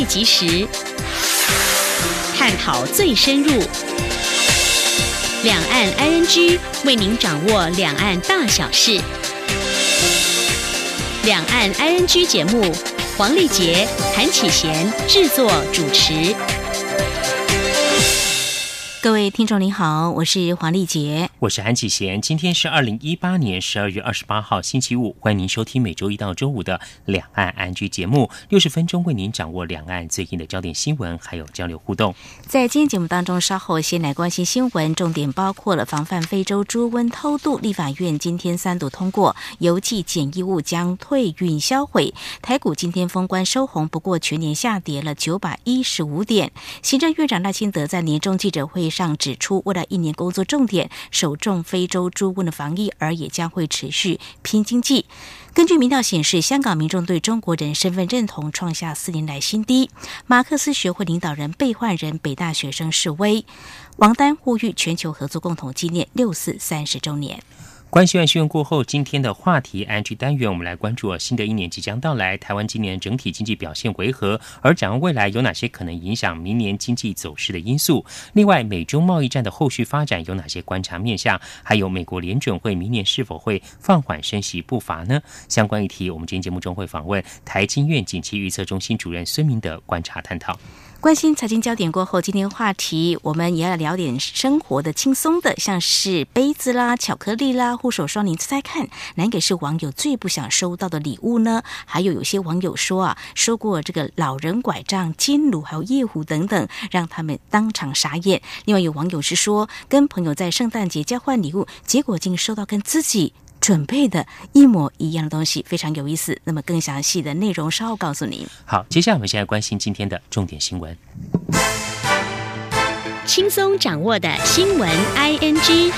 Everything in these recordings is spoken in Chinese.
最及时，探讨最深入。两岸 ING 为您掌握两岸大小事。两岸 ING 节目，黄丽杰、谭启贤制作主持。各位听众您好，我是黄丽杰，我是韩启贤。今天是二零一八年十二月二十八号星期五，欢迎您收听每周一到周五的两岸安居节目，六十分钟为您掌握两岸最近的焦点新闻，还有交流互动。在今天节目当中，稍后先来关心新闻，重点包括了防范非洲猪瘟偷渡，立法院今天三度通过邮寄检疫物将退运销毁。台股今天封关收红，不过全年下跌了九百一十五点。行政院长赖清德在年终记者会。上指出，未来一年工作重点首重非洲猪瘟的防疫，而也将会持续拼经济。根据民调显示，香港民众对中国人身份认同创下四年来新低。马克思学会领导人被换人，北大学生示威，王丹呼吁全球合作，共同纪念六四三十周年。关系完新闻过后，今天的话题安居单元，我们来关注新的一年即将到来，台湾今年整体经济表现为何？而展望未来，有哪些可能影响明年经济走势的因素？另外，美中贸易战的后续发展有哪些观察面向？还有美国联准会明年是否会放缓升息步伐呢？相关议题，我们今天节目中会访问台经院景气预测中心主任孙明德观察探讨。关心财经焦点过后，今天话题我们也要聊点生活的轻松的，像是杯子啦、巧克力啦、护手霜，您猜猜看，哪个是网友最不想收到的礼物呢？还有有些网友说啊，收过这个老人拐杖、金炉还有夜壶等等，让他们当场傻眼。另外有网友是说，跟朋友在圣诞节交换礼物，结果竟收到跟自己。准备的一模一样的东西非常有意思。那么更详细的内容稍后告诉您。好，接下来我们先来关心今天的重点新闻，轻松掌握的新闻 I N G。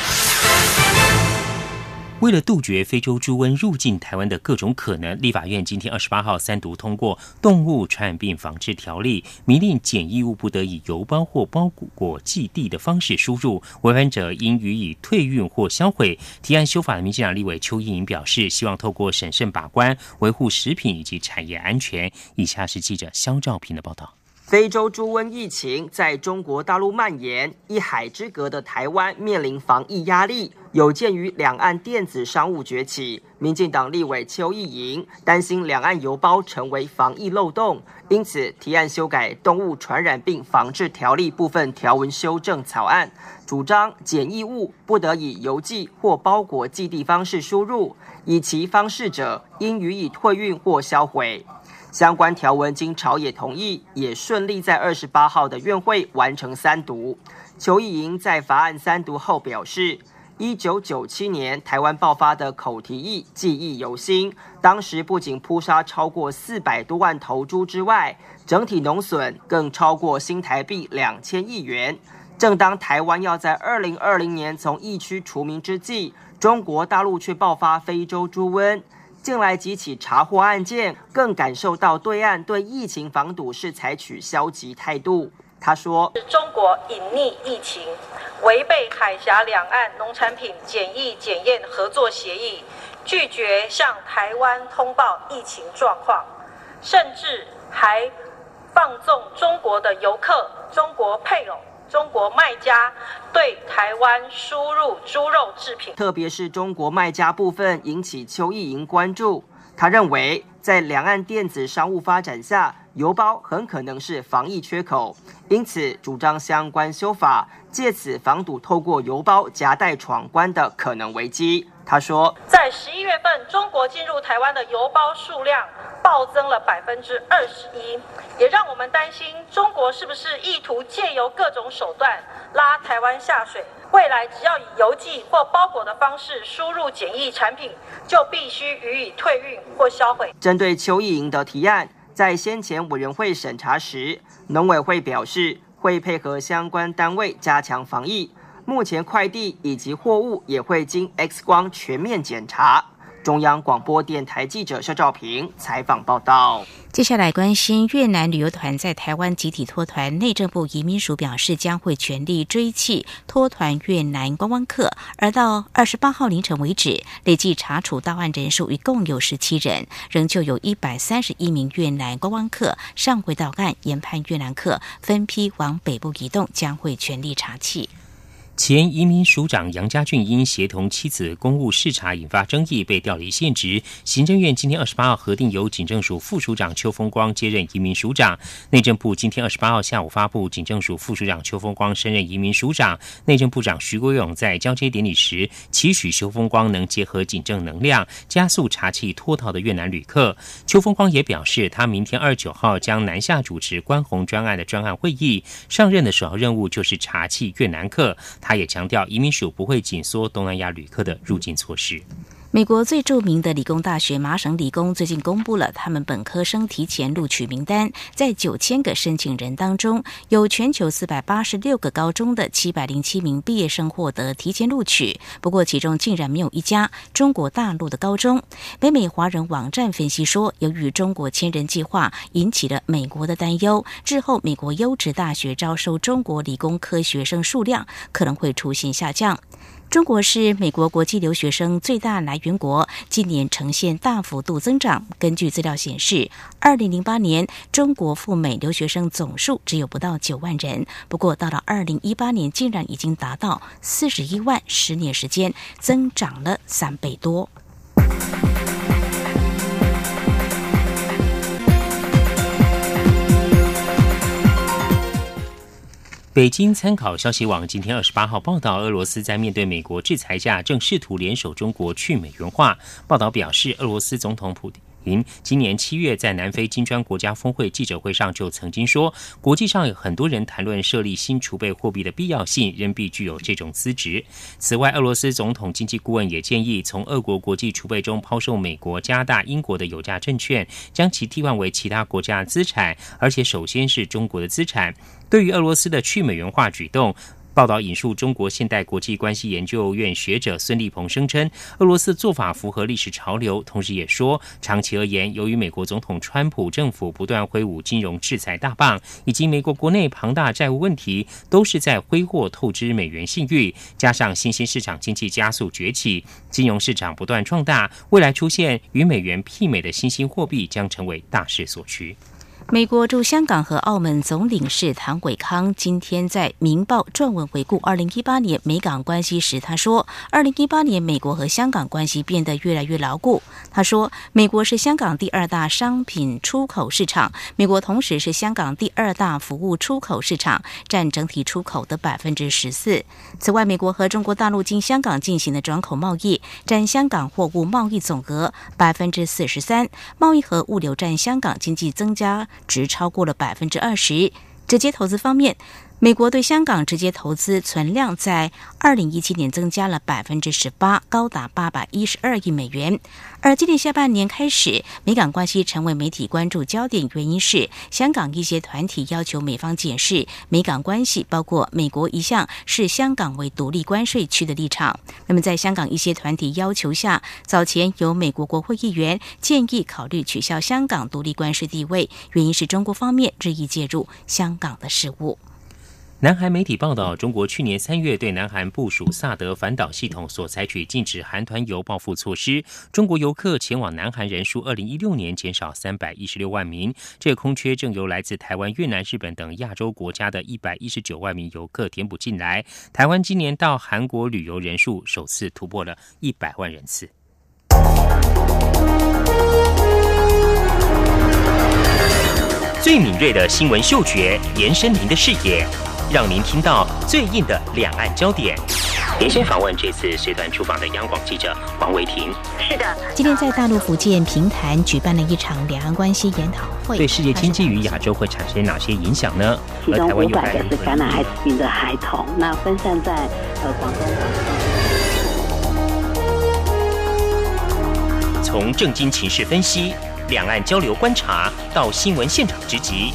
为了杜绝非洲猪瘟入境台湾的各种可能，立法院今天二十八号三读通过《动物传染病防治条例》，明令检疫物不得以邮包或包裹过寄递的方式输入，违反者应予以退运或销毁。提案修法的民进党立委邱意莹表示，希望透过审慎把关，维护食品以及产业安全。以下是记者肖兆平的报道。非洲猪瘟疫情在中国大陆蔓延，一海之隔的台湾面临防疫压力。有鉴于两岸电子商务崛起，民进党立委邱意莹担心两岸邮包成为防疫漏洞，因此提案修改《动物传染病防治条例》部分条文修正草案，主张检疫物不得以邮寄或包裹寄递方式输入，以其方式者应予以退运或销毁。相关条文经朝野同意，也顺利在二十八号的院会完成三读。邱意莹在法案三读后表示，一九九七年台湾爆发的口蹄疫记忆犹新，当时不仅扑杀超过四百多万头猪之外，整体农损更超过新台币两千亿元。正当台湾要在二零二零年从疫区除名之际，中国大陆却爆发非洲猪瘟。近来几起查获案件，更感受到对岸对疫情防堵是采取消极态度。他说：“中国隐匿疫情，违背海峡两岸农产品检疫检验合作协议，拒绝向台湾通报疫情状况，甚至还放纵中国的游客、中国配偶。”中国卖家对台湾输入猪肉制品，特别是中国卖家部分引起邱意莹关注。他认为，在两岸电子商务发展下，邮包很可能是防疫缺口，因此主张相关修法，借此防堵透过邮包夹带闯关的可能危机。他说，在十一月份，中国进入台湾的邮包数量暴增了百分之二十一，也让我们担心中国是不是意图借由各种手段拉台湾下水。未来只要以邮寄或包裹的方式输入检疫产品，就必须予以退运或销毁。针对邱意莹的提案，在先前委员会审查时，农委会表示会配合相关单位加强防疫。目前快递以及货物也会经 X 光全面检查。中央广播电台记者肖兆平采访报道。接下来关心越南旅游团在台湾集体脱团，内政部移民署表示将会全力追缉脱团越南观光客。而到二十八号凌晨为止，累计查处到案人数一共有十七人，仍旧有一百三十一名越南观光客上回到案，研判越南客分批往北部移动，将会全力查缉。前移民署长杨家俊因协同妻子公务视察引发争议，被调离现职。行政院今天二十八号核定由警政署副署长邱风光接任移民署长。内政部今天二十八号下午发布，警政署副署长邱风光升任移民署长。内政部长徐国勇在交接典礼时，期许邱风光能结合警政能量，加速查缉脱逃的越南旅客。邱风光也表示，他明天二十九号将南下主持关红专案的专案会议。上任的首要任务就是查缉越南客。他也强调，移民署不会紧缩东南亚旅客的入境措施。美国最著名的理工大学麻省理工最近公布了他们本科生提前录取名单，在九千个申请人当中，有全球四百八十六个高中的七百零七名毕业生获得提前录取。不过，其中竟然没有一家中国大陆的高中。北美华人网站分析说，由于中国千人计划引起了美国的担忧，之后美国优质大学招收中国理工科学生数量可能会出现下降。中国是美国国际留学生最大来源国，今年呈现大幅度增长。根据资料显示，二零零八年中国赴美留学生总数只有不到九万人，不过到了二零一八年，竟然已经达到四十一万，十年时间增长了三倍多。北京参考消息网今天二十八号报道，俄罗斯在面对美国制裁下，正试图联手中国去美元化。报道表示，俄罗斯总统普廷今年七月在南非金砖国家峰会记者会上就曾经说，国际上有很多人谈论设立新储备货币的必要性，仍必具有这种资质。此外，俄罗斯总统经济顾问也建议，从俄国国际储备中抛售美国、加大、英国的有价证券，将其替换为其他国家资产，而且首先是中国的资产。对于俄罗斯的去美元化举动，报道引述中国现代国际关系研究院学者孙立鹏声称，俄罗斯做法符合历史潮流，同时也说，长期而言，由于美国总统川普政府不断挥舞金融制裁大棒，以及美国国内庞大债务问题，都是在挥霍透支美元信誉，加上新兴市场经济加速崛起，金融市场不断壮大，未来出现与美元媲美的新兴货币将成为大势所趋。美国驻香港和澳门总领事唐伟康今天在《明报》撰文回顾二零一八年美港关系时，他说：“二零一八年美国和香港关系变得越来越牢固。”他说：“美国是香港第二大商品出口市场，美国同时是香港第二大服务出口市场，占整体出口的百分之十四。此外，美国和中国大陆经香港进行的转口贸易占香港货物贸易总额百分之四十三，贸易和物流占香港经济增加。”值超过了百分之二十。直接投资方面。美国对香港直接投资存量在二零一七年增加了百分之十八，高达八百一十二亿美元。而今年下半年开始，美港关系成为媒体关注焦点，原因是香港一些团体要求美方检视美港关系，包括美国一向视香港为独立关税区的立场。那么，在香港一些团体要求下，早前有美国国会议员建议考虑取消香港独立关税地位，原因是中国方面日益介入香港的事务。南韩媒体报道，中国去年三月对南韩部署萨德反导系统所采取禁止韩团游报复措施，中国游客前往南韩人数，二零一六年减少三百一十六万名。这空缺正由来自台湾、越南、日本等亚洲国家的一百一十九万名游客填补进来。台湾今年到韩国旅游人数首次突破了一百万人次。最敏锐的新闻嗅觉，延伸您的视野。让您听到最硬的两岸焦点。连线访问这次随团出访的央广记者王维婷。是的，今天在大陆福建平潭举办了一场两岸关系研讨会，对世界经济与亚洲会产生哪些影响呢？其中五百个是感染艾滋病的孩童，那分散在呃广东。从正经情势分析，两岸交流观察到新闻现场直击。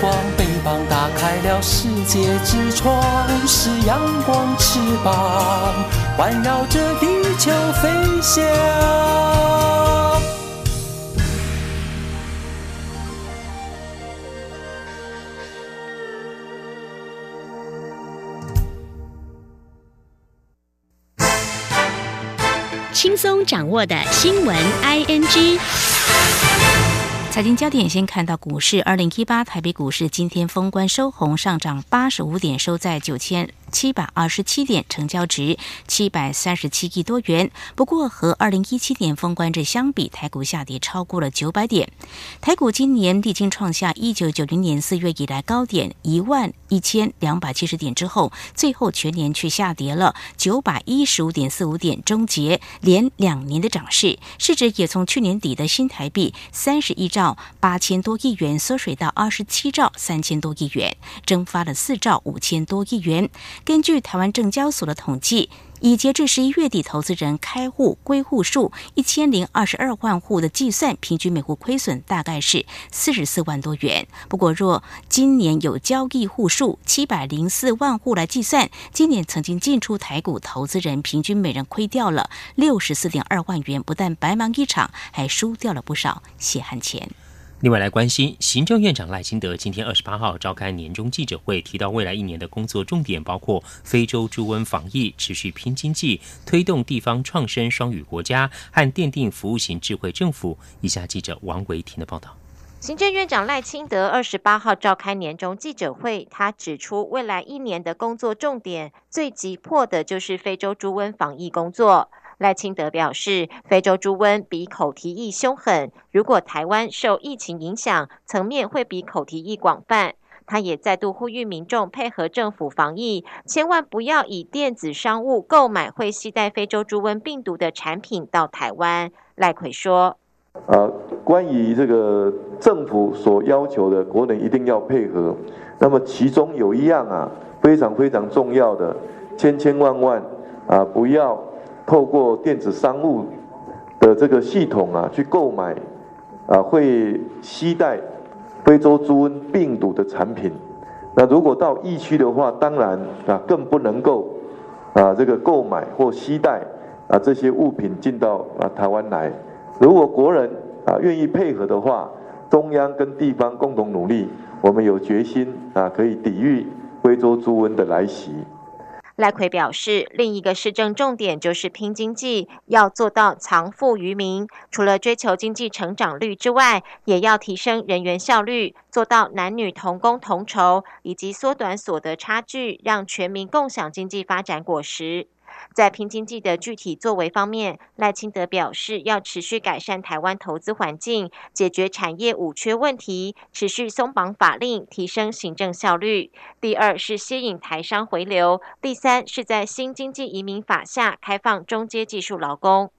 光，翅膀打开了世界之窗；是阳光，翅膀环绕着地球飞翔。轻松掌握的新闻 ING。财经焦点先看到股市，二零一八台北股市今天封关收红，上涨八十五点，收在九千。七百二十七点，成交值七百三十七亿多元。不过和二零一七年封关日相比，台股下跌超过了九百点。台股今年历经创下一九九零年四月以来高点一万一千两百七十点之后，最后全年却下跌了九百一十五点四五点，终结连两年的涨势。市值也从去年底的新台币三十亿兆八千多亿元缩水到二十七兆三千多亿元，蒸发了四兆五千多亿元。根据台湾证交所的统计，以截至十一月底投资人开户归户数一千零二十二万户的计算，平均每户亏损大概是四十四万多元。不过，若今年有交易户数七百零四万户来计算，今年曾经进出台股投资人平均每人亏掉了六十四点二万元，不但白忙一场，还输掉了不少血汗钱。另外来关心，行政院长赖清德今天二十八号召开年终记者会，提到未来一年的工作重点包括非洲猪瘟防疫、持续拼经济、推动地方创生双语国家和奠定服务型智慧政府。以下记者王维婷的报道。行政院长赖清德二十八号召开年终记者会，他指出未来一年的工作重点最急迫的就是非洲猪瘟防疫工作。赖清德表示，非洲猪瘟比口蹄疫凶狠，如果台湾受疫情影响，层面会比口蹄疫广泛。他也再度呼吁民众配合政府防疫，千万不要以电子商务购买会携带非洲猪瘟病毒的产品到台湾。赖奎说：“呃，关于这个政府所要求的，国人一定要配合。那么其中有一样啊，非常非常重要的，千千万万啊，不要。”透过电子商务的这个系统啊，去购买啊会携带非洲猪瘟病毒的产品。那如果到疫区的话，当然啊更不能够啊这个购买或携带啊这些物品进到啊台湾来。如果国人啊愿意配合的话，中央跟地方共同努力，我们有决心啊可以抵御非洲猪瘟的来袭。赖奎表示，另一个市政重点就是拼经济，要做到藏富于民。除了追求经济成长率之外，也要提升人员效率，做到男女同工同酬，以及缩短所得差距，让全民共享经济发展果实。在拼经济的具体作为方面，赖清德表示，要持续改善台湾投资环境，解决产业五缺问题，持续松绑法令，提升行政效率。第二是吸引台商回流，第三是在新经济移民法下开放中阶技术劳工。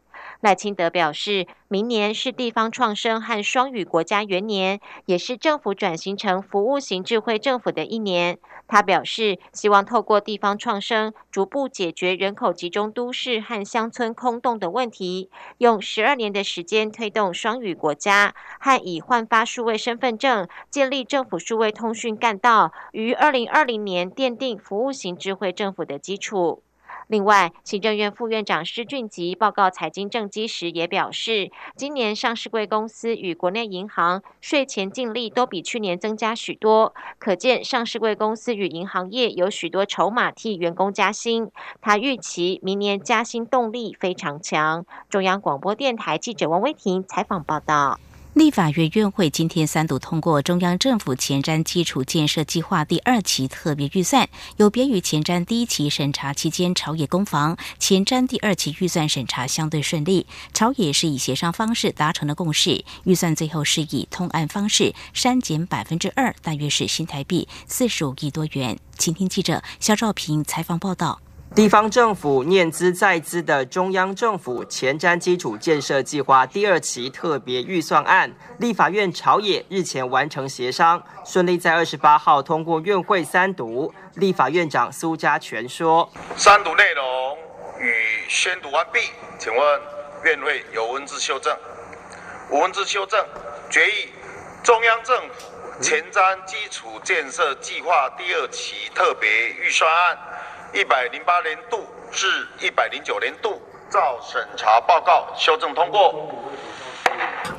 赖清德表示，明年是地方创生和双语国家元年，也是政府转型成服务型智慧政府的一年。他表示，希望透过地方创生，逐步解决人口集中都市和乡村空洞的问题，用十二年的时间推动双语国家，和以换发数位身份证、建立政府数位通讯干道，于二零二零年奠定服务型智慧政府的基础。另外，行政院副院长施俊吉报告财经政绩时也表示，今年上市贵公司与国内银行税前净利都比去年增加许多，可见上市贵公司与银行业有许多筹码替员工加薪。他预期明年加薪动力非常强。中央广播电台记者王威婷采访报道。立法院院会今天三度通过中央政府前瞻基础建设计划第二期特别预算，有别于前瞻第一期审查期间朝野攻防，前瞻第二期预算审查相对顺利，朝野是以协商方式达成了共识，预算最后是以通案方式删减百分之二，大约是新台币四十五亿多元。请听记者肖兆平采访报道。地方政府念资在资的中央政府前瞻基础建设计划第二期特别预算案，立法院朝野日前完成协商，顺利在二十八号通过院会三读。立法院长苏家全说：“三读内容与宣读完毕，请问院会有文字修正？无文字修正，决议中央政府前瞻基础建设计划第二期特别预算案。”一百零八年度至一百零九年度，照审查报告修正通过。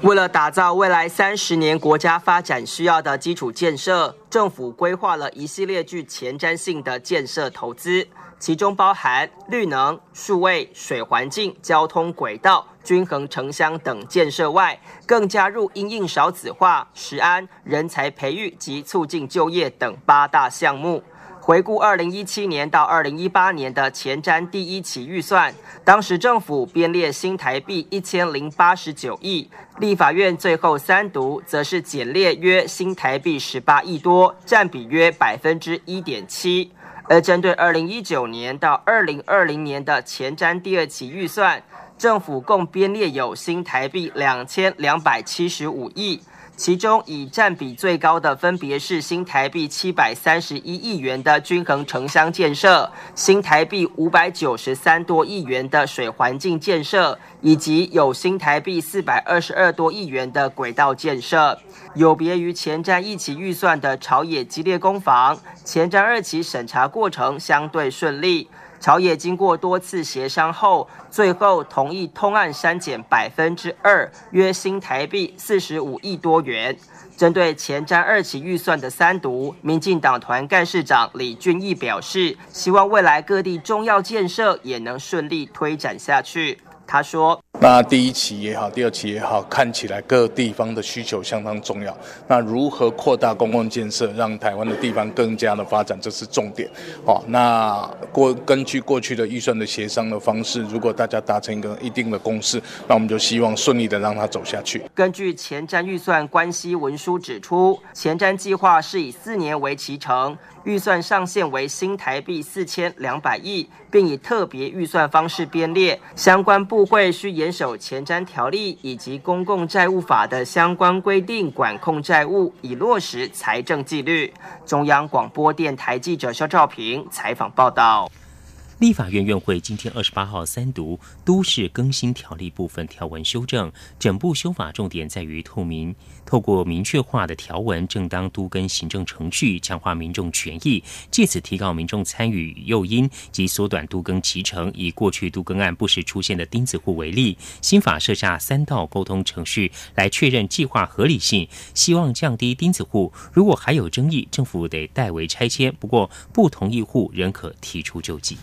为了打造未来三十年国家发展需要的基础建设，政府规划了一系列具前瞻性的建设投资，其中包含绿能、数位、水环境、交通轨道、均衡城乡等建设外，更加入因应少子化、食安、人才培育及促进就业等八大项目。回顾二零一七年到二零一八年的前瞻第一期预算，当时政府编列新台币一千零八十九亿，立法院最后三读则是减列约新台币十八亿多，占比约百分之一点七。而针对二零一九年到二零二零年的前瞻第二期预算，政府共编列有新台币两千两百七十五亿。其中以占比最高的分别是新台币七百三十一亿元的均衡城乡建设，新台币五百九十三多亿元的水环境建设，以及有新台币四百二十二多亿元的轨道建设。有别于前瞻一期预算的朝野激烈攻防，前瞻二期审查过程相对顺利。朝野经过多次协商后，最后同意通案删减百分之二，约新台币四十五亿多元。针对前瞻二期预算的三读，民进党团干事长李俊毅表示，希望未来各地重要建设也能顺利推展下去。他说。那第一期也好，第二期也好，看起来各地方的需求相当重要。那如何扩大公共建设，让台湾的地方更加的发展，这是重点。好，那过根据过去的预算的协商的方式，如果大家达成一个一定的共识，那我们就希望顺利的让它走下去。根据前瞻预算关系文书指出，前瞻计划是以四年为期程。预算上限为新台币四千两百亿，并以特别预算方式编列。相关部会需严守前瞻条例以及公共债务法的相关规定，管控债务，以落实财政纪律。中央广播电台记者肖兆平采访报道。立法院院会今天二十八号三读都市更新条例部分条文修正，整部修法重点在于透明，透过明确化的条文，正当都更行政程序，强化民众权益，借此提高民众参与诱因及缩短都更期程。以过去都更案不时出现的钉子户为例，新法设下三道沟通程序来确认计划合理性，希望降低钉子户。如果还有争议，政府得代为拆迁，不过不同意户仍可提出救济。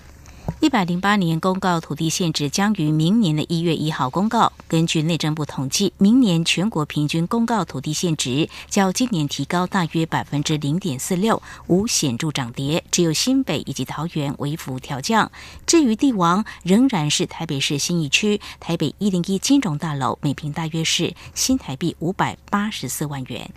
一百零八年公告土地限制将于明年的一月一号公告。根据内政部统计，明年全国平均公告土地限值较今年提高大约百分之零点四六，无显著涨跌，只有新北以及桃园微幅调降。至于地王，仍然是台北市新义区台北一零一金融大楼，每平大约是新台币五百八十四万元。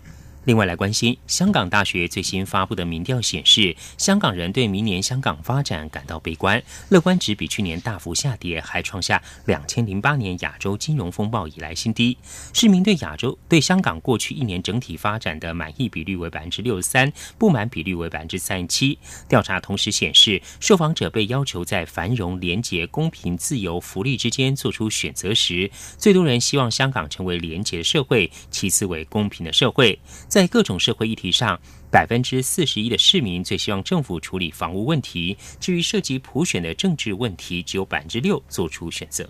另外来关心，香港大学最新发布的民调显示，香港人对明年香港发展感到悲观，乐观值比去年大幅下跌，还创下两千零八年亚洲金融风暴以来新低。市民对亚洲对香港过去一年整体发展的满意比率为百分之六十三，不满比率为百分之三十七。调查同时显示，受访者被要求在繁荣、廉洁、公平、自由、福利之间做出选择时，最多人希望香港成为廉洁的社会，其次为公平的社会。在各种社会议题上，百分之四十一的市民最希望政府处理房屋问题。至于涉及普选的政治问题，只有百分之六做出选择。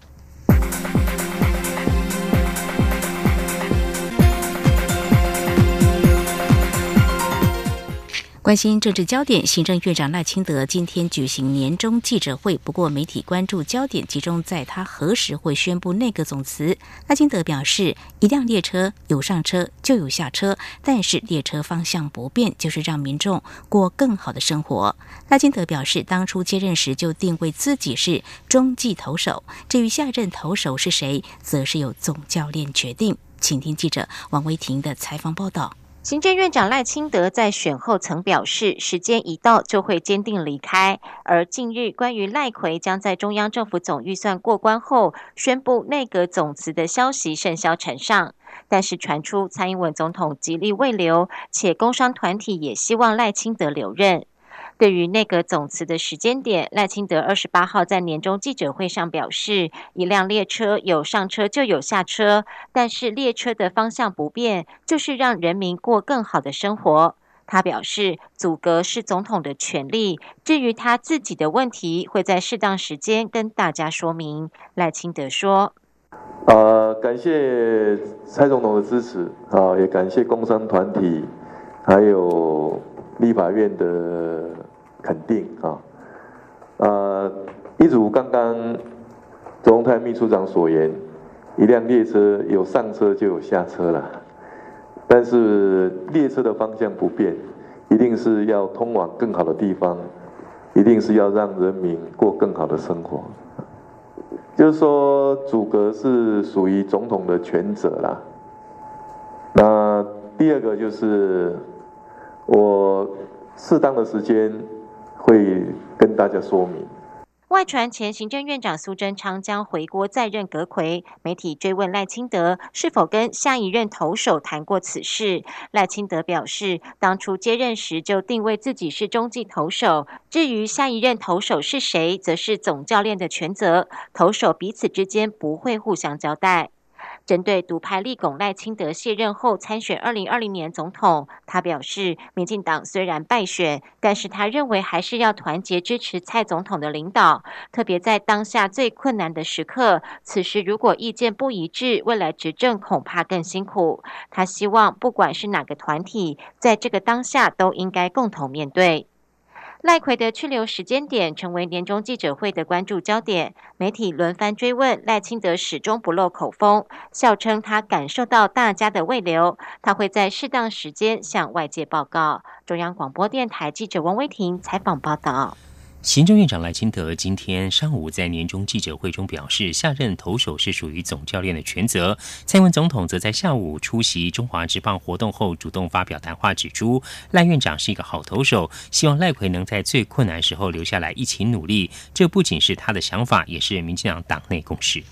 关心政治焦点，行政院长赖清德今天举行年终记者会。不过，媒体关注焦点集中在他何时会宣布内阁总辞。赖清德表示，一辆列车有上车就有下车，但是列车方向不变，就是让民众过更好的生活。赖清德表示，当初接任时就定位自己是中继投手，至于下任投手是谁，则是由总教练决定。请听记者王维婷的采访报道。行政院长赖清德在选后曾表示，时间一到就会坚定离开。而近日关于赖奎将在中央政府总预算过关后宣布内阁总辞的消息甚嚣尘上，但是传出蔡英文总统极力未留，且工商团体也希望赖清德留任。对于内阁总辞的时间点，赖清德二十八号在年终记者会上表示，一辆列车有上车就有下车，但是列车的方向不变，就是让人民过更好的生活。他表示，阻隔是总统的权利，至于他自己的问题，会在适当时间跟大家说明。赖清德说：“呃，感谢蔡总统的支持啊，也感谢工商团体，还有立法院的。”肯定啊，呃，一如刚刚总统秘书长所言，一辆列车有上车就有下车了，但是列车的方向不变，一定是要通往更好的地方，一定是要让人民过更好的生活。就是说，阻隔是属于总统的权责啦。那第二个就是我适当的时间。会跟大家说明。外传前行政院长苏贞昌将回国再任阁魁，媒体追问赖清德是否跟下一任投手谈过此事。赖清德表示，当初接任时就定位自己是中继投手，至于下一任投手是谁，则是总教练的权责，投手彼此之间不会互相交代。针对独派立拱赖清德卸任后参选二零二零年总统，他表示，民进党虽然败选，但是他认为还是要团结支持蔡总统的领导，特别在当下最困难的时刻。此时如果意见不一致，未来执政恐怕更辛苦。他希望不管是哪个团体，在这个当下都应该共同面对。赖奎的去留时间点成为年终记者会的关注焦点，媒体轮番追问赖清德，始终不露口风，笑称他感受到大家的未留，他会在适当时间向外界报告。中央广播电台记者王威婷采访报道。行政院长赖清德今天上午在年终记者会中表示，下任投手是属于总教练的全责。蔡英文总统则在下午出席中华职棒活动后，主动发表谈话，指出赖院长是一个好投手，希望赖奎能在最困难时候留下来一起努力。这不仅是他的想法，也是民进党党内共识。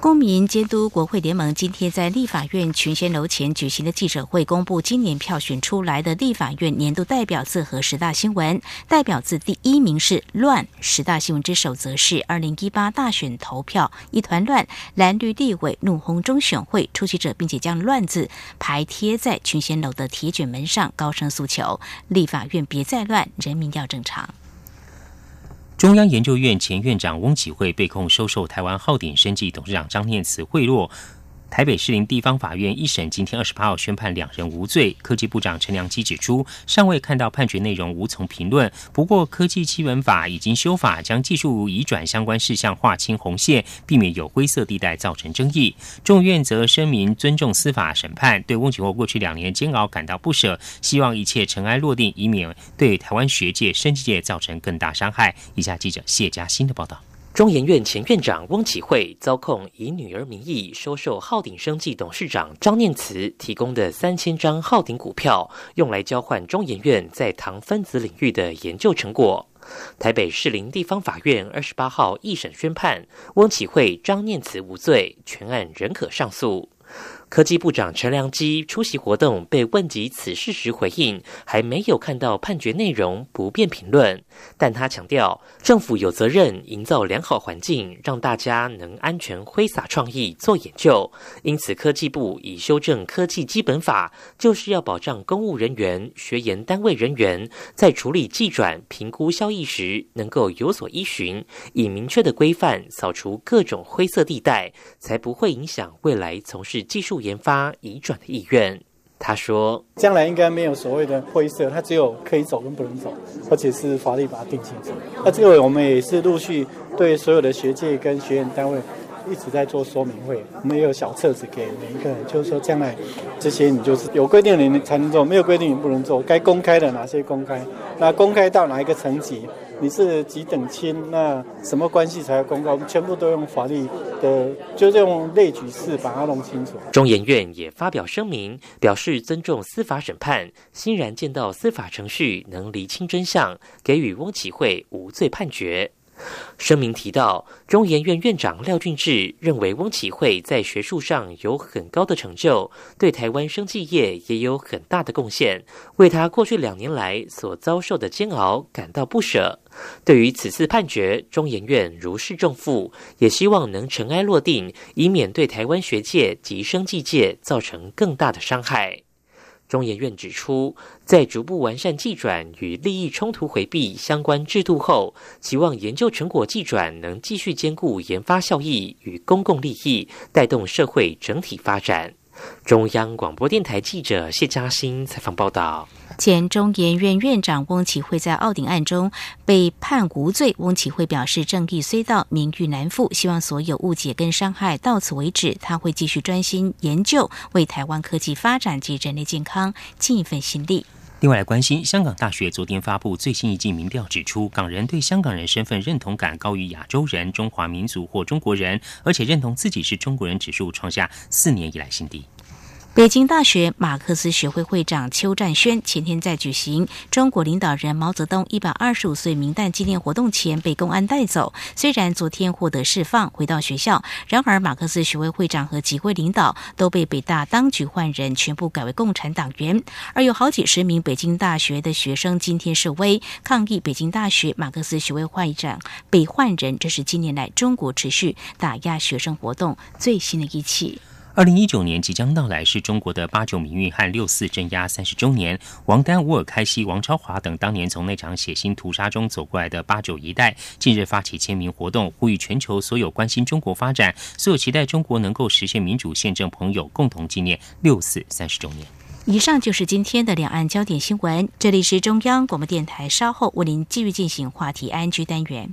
公民监督国会联盟今天在立法院群贤楼前举行的记者会，公布今年票选出来的立法院年度代表字和十大新闻。代表字第一名是“乱”，十大新闻之首则是二零一八大选投票一团乱，蓝绿地委怒轰中选会出席者，并且将“乱”字排贴在群贤楼的铁卷门上，高声诉求立法院别再乱，人民要正常。中央研究院前院长翁启慧被控收受台湾浩鼎生技董事长张念慈贿赂。台北市林地方法院一审今天二十八号宣判两人无罪。科技部长陈良基指出，尚未看到判决内容，无从评论。不过，科技基本法已经修法，将技术移转相关事项划清红线，避免有灰色地带造成争议。众院则声明尊重司法审判，对翁启获过去两年煎熬感到不舍，希望一切尘埃落定，以免对台湾学界、生技界造成更大伤害。以下记者谢嘉欣的报道。中研院前院长翁启慧遭控以女儿名义收受浩鼎生技董事长张念慈提供的三千张浩鼎股票，用来交换中研院在糖分子领域的研究成果。台北士林地方法院二十八号一审宣判，翁启慧、张念慈无罪，全案仍可上诉。科技部长陈良基出席活动，被问及此事时回应，还没有看到判决内容，不便评论。但他强调，政府有责任营造良好环境，让大家能安全挥洒创意做研究。因此，科技部已修正科技基本法，就是要保障公务人员、学研单位人员在处理技转、评估效益时，能够有所依循，以明确的规范扫除各种灰色地带，才不会影响未来从事技术。研发移转的意愿，他说：“将来应该没有所谓的灰色，它只有可以走跟不能走，而且是法律把它定清楚。那这个我们也是陆续对所有的学界跟学院单位一直在做说明会，我们也有小册子给每一个人，就是说将来这些你就是有规定你才能做，没有规定你不能做。该公开的哪些公开，那公开到哪一个层级，你是几等亲，那什么关系才要公告？我们全部都用法律的，就用类举式把它弄清楚。中研院也发表声明，表示尊重司法审判，欣然见到司法程序能厘清真相，给予翁启惠无罪判决。声明提到，中研院院长廖俊志认为翁启惠在学术上有很高的成就，对台湾生技业也有很大的贡献，为他过去两年来所遭受的煎熬感到不舍。对于此次判决，中研院如释重负，也希望能尘埃落定，以免对台湾学界及生技界造成更大的伤害。中研院指出，在逐步完善计转与利益冲突回避相关制度后，期望研究成果计转能继续兼顾研发效益与公共利益，带动社会整体发展。中央广播电台记者谢嘉欣采访报道。前中研院院长翁启惠在奥鼎案中被判无罪。翁启惠表示，正义虽到，名誉难复，希望所有误解跟伤害到此为止。他会继续专心研究，为台湾科技发展及人类健康尽一份心力。另外来关心，香港大学昨天发布最新一季民调，指出港人对香港人身份认同感高于亚洲人、中华民族或中国人，而且认同自己是中国人指数创下四年以来新低。北京大学马克思学会会长邱占轩前天在举行中国领导人毛泽东一百二十五岁名诞纪念活动前被公安带走。虽然昨天获得释放，回到学校，然而马克思学会会长和几位领导都被北大当局换人，全部改为共产党员。而有好几十名北京大学的学生今天示威抗议北京大学马克思学会会长被换人，这是近年来中国持续打压学生活动最新的一起。二零一九年即将到来，是中国的八九民运和六四镇压三十周年。王丹、乌尔开西、王超华等当年从那场血腥屠杀中走过来的八九一代，近日发起签名活动，呼吁全球所有关心中国发展、所有期待中国能够实现民主宪政朋友，共同纪念六四三十周年。以上就是今天的两岸焦点新闻。这里是中央广播电台，稍后为您继续进行话题安居单元。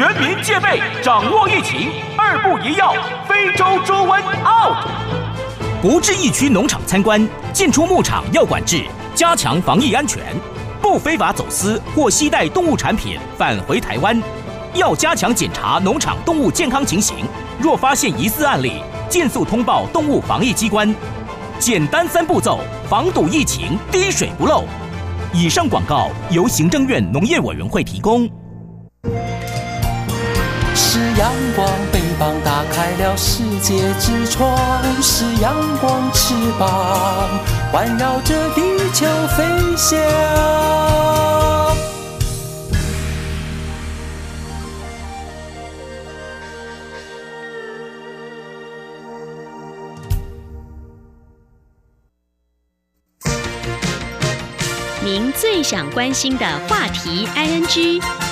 全民戒备，掌握疫情，二步一要，非洲猪瘟 out。不至疫区农场参观，进出牧场要管制，加强防疫安全。不非法走私或携带动物产品返回台湾，要加强检查农场动物健康情形。若发现疑似案例，尽速通报动物防疫机关。简单三步骤，防堵疫情，滴水不漏。以上广告由行政院农业委员会提供。是阳光，翅膀打开了世界之窗；是阳光，翅膀环绕着地球飞翔。您最想关心的话题，ING。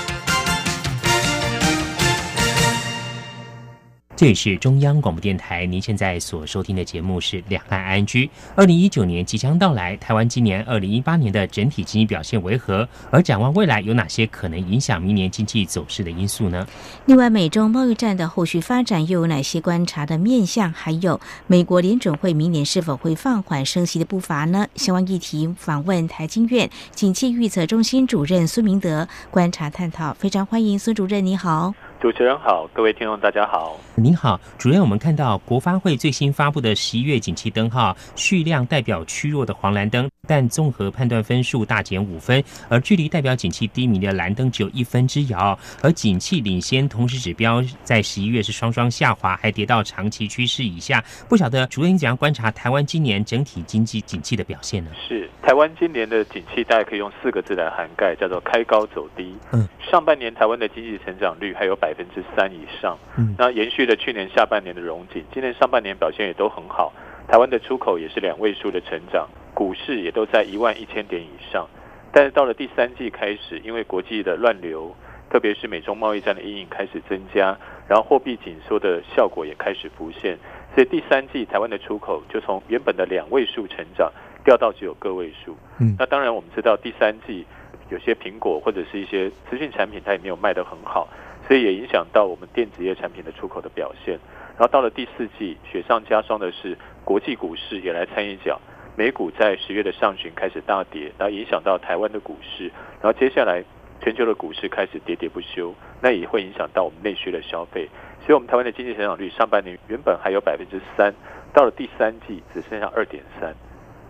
这里是中央广播电台，您现在所收听的节目是《两岸安居》。二零一九年即将到来，台湾今年二零一八年的整体经济表现为何？而展望未来，有哪些可能影响明年经济走势的因素呢？另外，美中贸易战的后续发展又有哪些观察的面向？还有，美国联准会明年是否会放缓升息的步伐呢？相关议题访问台经院景气预测中心主任孙明德，观察探讨。非常欢迎孙主任，你好。主持人好，各位听众大家好。您好，主任，我们看到国发会最新发布的十一月景气灯号，蓄量代表趋弱的黄蓝灯，但综合判断分数大减五分，而距离代表景气低迷的蓝灯只有一分之遥，而景气领先同时指标在十一月是双双下滑，还跌到长期趋势以下。不晓得主任怎样观察台湾今年整体经济景气的表现呢？是台湾今年的景气，大概可以用四个字来涵盖，叫做开高走低。嗯，上半年台湾的经济成长率还有百分之三以上，嗯，那延续了去年下半年的荣景，今年上半年表现也都很好。台湾的出口也是两位数的成长，股市也都在一万一千点以上。但是到了第三季开始，因为国际的乱流，特别是美中贸易战的阴影开始增加，然后货币紧缩的效果也开始浮现，所以第三季台湾的出口就从原本的两位数成长掉到只有个位数。嗯，那当然我们知道第三季有些苹果或者是一些资讯产品它也没有卖得很好，所以也影响到我们电子业产品的出口的表现。然后到了第四季，雪上加霜的是国际股市也来参一脚，美股在十月的上旬开始大跌，然后影响到台湾的股市，然后接下来全球的股市开始喋喋不休，那也会影响到我们内需的消费。所以，我们台湾的经济成长率上半年原本还有百分之三，到了第三季只剩下二点三，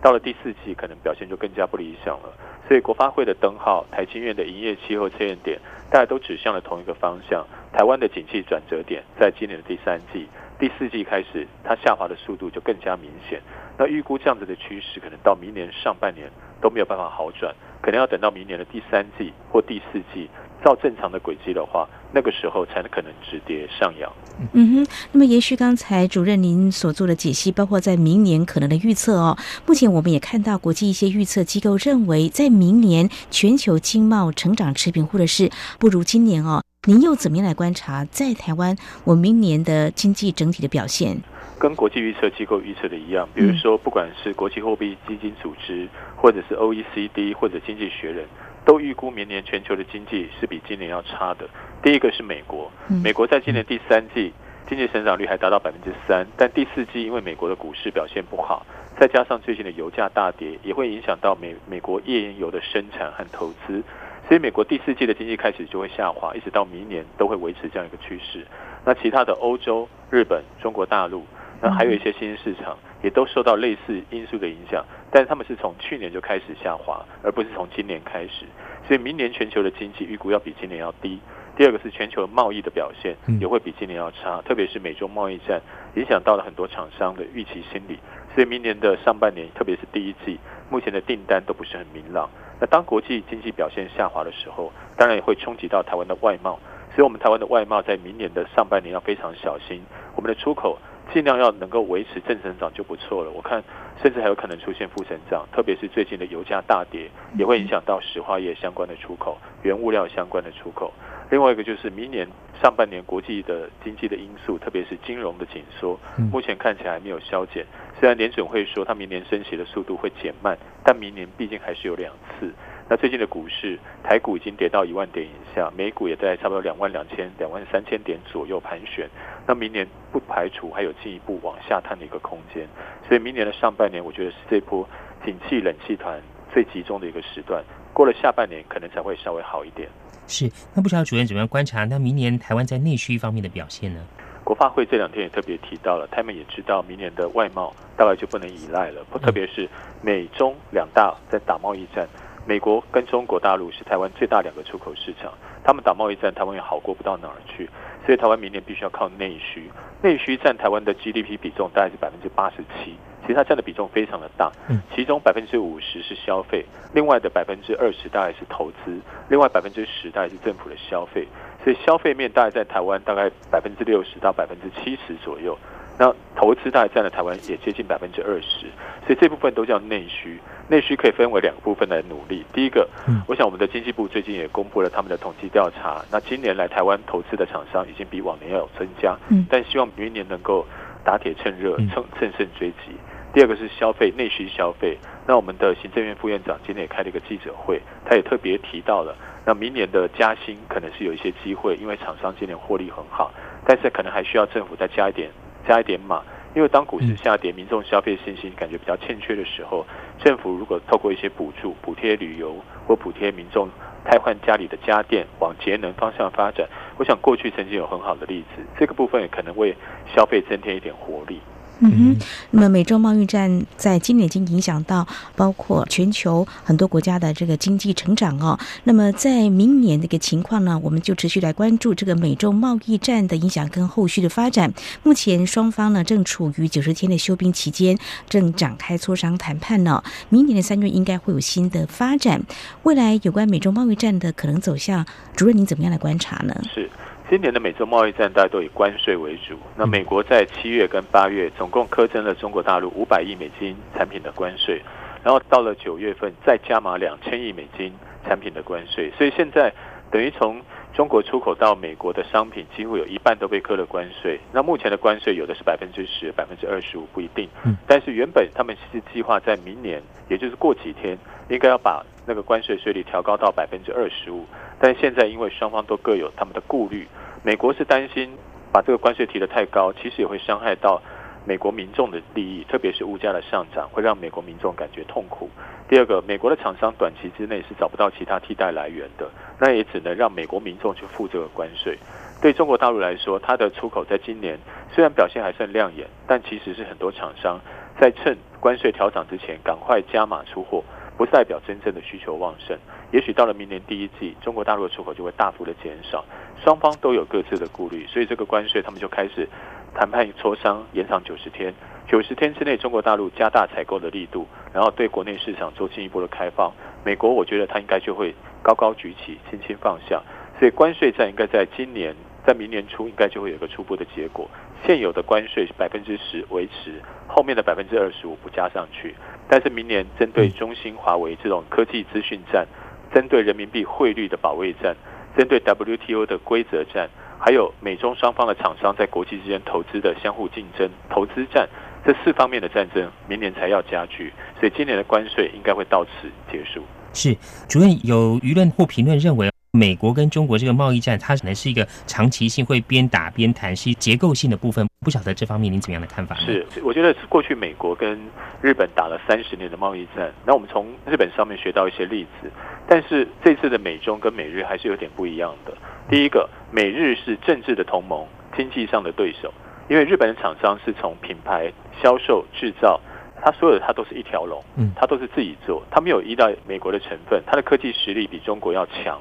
到了第四季可能表现就更加不理想了。所以，国发会的灯号、台积院的营业气候测验点，大家都指向了同一个方向。台湾的景气转折点在今年的第三季、第四季开始，它下滑的速度就更加明显。那预估这样子的趋势，可能到明年上半年都没有办法好转，可能要等到明年的第三季或第四季，照正常的轨迹的话，那个时候才可能止跌上扬。嗯哼，那么延续刚才主任您所做的解析，包括在明年可能的预测哦。目前我们也看到国际一些预测机构认为，在明年全球经贸成长持平，或者是不如今年哦。您又怎么样来观察在台湾我明年的经济整体的表现？跟国际预测机构预测的一样，比如说不管是国际货币基金组织，或者是 OECD 或者经济学人，都预估明年全球的经济是比今年要差的。第一个是美国，美国在今年第三季经济成长率还达到百分之三，但第四季因为美国的股市表现不好，再加上最近的油价大跌，也会影响到美美国页岩油的生产和投资。所以美国第四季的经济开始就会下滑，一直到明年都会维持这样一个趋势。那其他的欧洲、日本、中国大陆，那还有一些新兴市场，也都受到类似因素的影响，但是他们是从去年就开始下滑，而不是从今年开始。所以明年全球的经济预估要比今年要低。第二个是全球贸易的表现也会比今年要差，特别是美中贸易战影响到了很多厂商的预期心理。所以明年的上半年，特别是第一季，目前的订单都不是很明朗。那当国际经济表现下滑的时候，当然也会冲击到台湾的外贸。所以，我们台湾的外贸在明年的上半年要非常小心，我们的出口尽量要能够维持正增长就不错了。我看甚至还有可能出现负增长，特别是最近的油价大跌，也会影响到石化业相关的出口、原物料相关的出口。另外一个就是明年上半年国际的经济的因素，特别是金融的紧缩，目前看起来还没有消减。虽然联准会说它明年升息的速度会减慢，但明年毕竟还是有两次。那最近的股市，台股已经跌到一万点以下，美股也在差不多两万两千、两万三千点左右盘旋。那明年不排除还有进一步往下探的一个空间。所以明年的上半年，我觉得是这波景气冷气团最集中的一个时段。过了下半年，可能才会稍微好一点。是，那不知道主任怎么样观察？那明年台湾在内需方面的表现呢？国发会这两天也特别提到了，他们也知道明年的外贸大概就不能依赖了，特别是美中两大在打贸易战，美国跟中国大陆是台湾最大两个出口市场，他们打贸易战，台湾也好过不到哪儿去，所以台湾明年必须要靠内需，内需占台湾的 GDP 比重大概是百分之八十七。其实它占的比重非常的大，其中百分之五十是消费，另外的百分之二十大概是投资，另外百分之十大概是政府的消费，所以消费面大概在台湾大概百分之六十到百分之七十左右，那投资大概占了台湾也接近百分之二十，所以这部分都叫内需。内需可以分为两个部分来努力。第一个，我想我们的经济部最近也公布了他们的统计调查，那今年来台湾投资的厂商已经比往年要有增加，但希望明年能够打铁趁热，趁趁胜追击。第二个是消费内需消费，那我们的行政院副院长今天也开了一个记者会，他也特别提到了，那明年的加薪可能是有一些机会，因为厂商今年获利很好，但是可能还需要政府再加一点加一点码，因为当股市下跌，民众消费信心感觉比较欠缺的时候，政府如果透过一些补助、补贴旅游或补贴民众汰换家里的家电往节能方向发展，我想过去曾经有很好的例子，这个部分也可能为消费增添一点活力。嗯哼，那么美洲贸易战在今年已经影响到包括全球很多国家的这个经济成长哦。那么在明年的一个情况呢，我们就持续来关注这个美洲贸易战的影响跟后续的发展。目前双方呢正处于九十天的休兵期间，正展开磋商谈判呢。明年的三月应该会有新的发展。未来有关美洲贸易战的可能走向，主任您怎么样来观察呢？是。今年的美洲贸易战大家都以关税为主。那美国在七月跟八月总共苛征了中国大陆五百亿美金产品的关税，然后到了九月份再加码两千亿美金产品的关税。所以现在等于从中国出口到美国的商品几乎有一半都被课了关税。那目前的关税有的是百分之十、百分之二十五不一定。但是原本他们是计划在明年，也就是过几天，应该要把那个关税税率调高到百分之二十五。但现在因为双方都各有他们的顾虑。美国是担心把这个关税提得太高，其实也会伤害到美国民众的利益，特别是物价的上涨会让美国民众感觉痛苦。第二个，美国的厂商短期之内是找不到其他替代来源的，那也只能让美国民众去付这个关税。对中国大陆来说，它的出口在今年虽然表现还算亮眼，但其实是很多厂商在趁关税调涨之前赶快加码出货。不代表真正的需求旺盛，也许到了明年第一季，中国大陆的出口就会大幅的减少。双方都有各自的顾虑，所以这个关税他们就开始谈判磋商，延长九十天。九十天之内，中国大陆加大采购的力度，然后对国内市场做进一步的开放。美国我觉得它应该就会高高举起，轻轻放下。所以关税战应该在今年，在明年初应该就会有个初步的结果。现有的关税百分之十维持，后面的百分之二十五不加上去。但是明年针对中兴、华为这种科技资讯战，针对人民币汇率的保卫战，针对 WTO 的规则战，还有美中双方的厂商在国际之间投资的相互竞争、投资战，这四方面的战争，明年才要加剧。所以今年的关税应该会到此结束。是主任有舆论或评论认为。美国跟中国这个贸易战，它可能是一个长期性会边打边谈，是结构性的部分。不晓得这方面您怎么样的看法？是，我觉得过去美国跟日本打了三十年的贸易战，那我们从日本上面学到一些例子。但是这次的美中跟美日还是有点不一样的。第一个，美日是政治的同盟，经济上的对手。因为日本的厂商是从品牌、销售、制造，它所有的它都是一条龙，嗯，他都是自己做，它没有依赖美国的成分，它的科技实力比中国要强。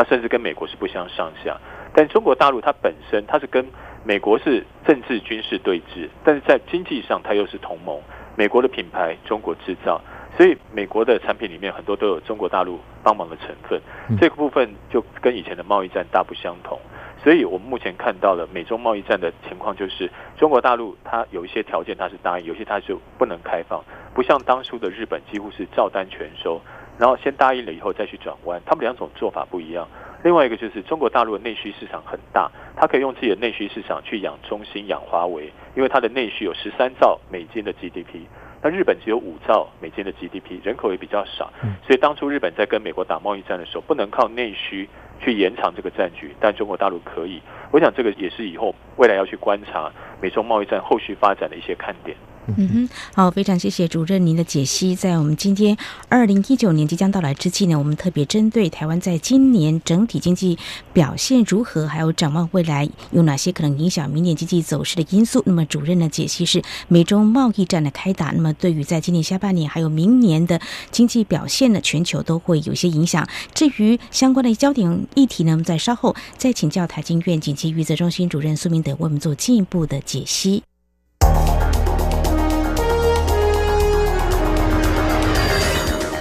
那甚至跟美国是不相上下，但中国大陆它本身它是跟美国是政治军事对峙，但是在经济上它又是同盟。美国的品牌中国制造，所以美国的产品里面很多都有中国大陆帮忙的成分。这个部分就跟以前的贸易战大不相同。所以我们目前看到了美中贸易战的情况，就是中国大陆它有一些条件它是答应，有些它是不能开放，不像当初的日本几乎是照单全收。然后先答应了以后再去转弯，他们两种做法不一样。另外一个就是中国大陆的内需市场很大，它可以用自己的内需市场去养中兴、养华为，因为它的内需有十三兆美金的 GDP。那日本只有五兆美金的 GDP，人口也比较少，所以当初日本在跟美国打贸易战的时候，不能靠内需去延长这个战局，但中国大陆可以。我想这个也是以后未来要去观察美中贸易战后续发展的一些看点。嗯哼，好，非常谢谢主任您的解析。在我们今天二零一九年即将到来之际呢，我们特别针对台湾在今年整体经济表现如何，还有展望未来有哪些可能影响明年经济走势的因素。那么主任的解析是美中贸易战的开打，那么对于在今年下半年还有明年的经济表现呢，全球都会有些影响。至于相关的焦点议题呢，我们在稍后再请教台经院紧急预测中心主任苏明德为我们做进一步的解析。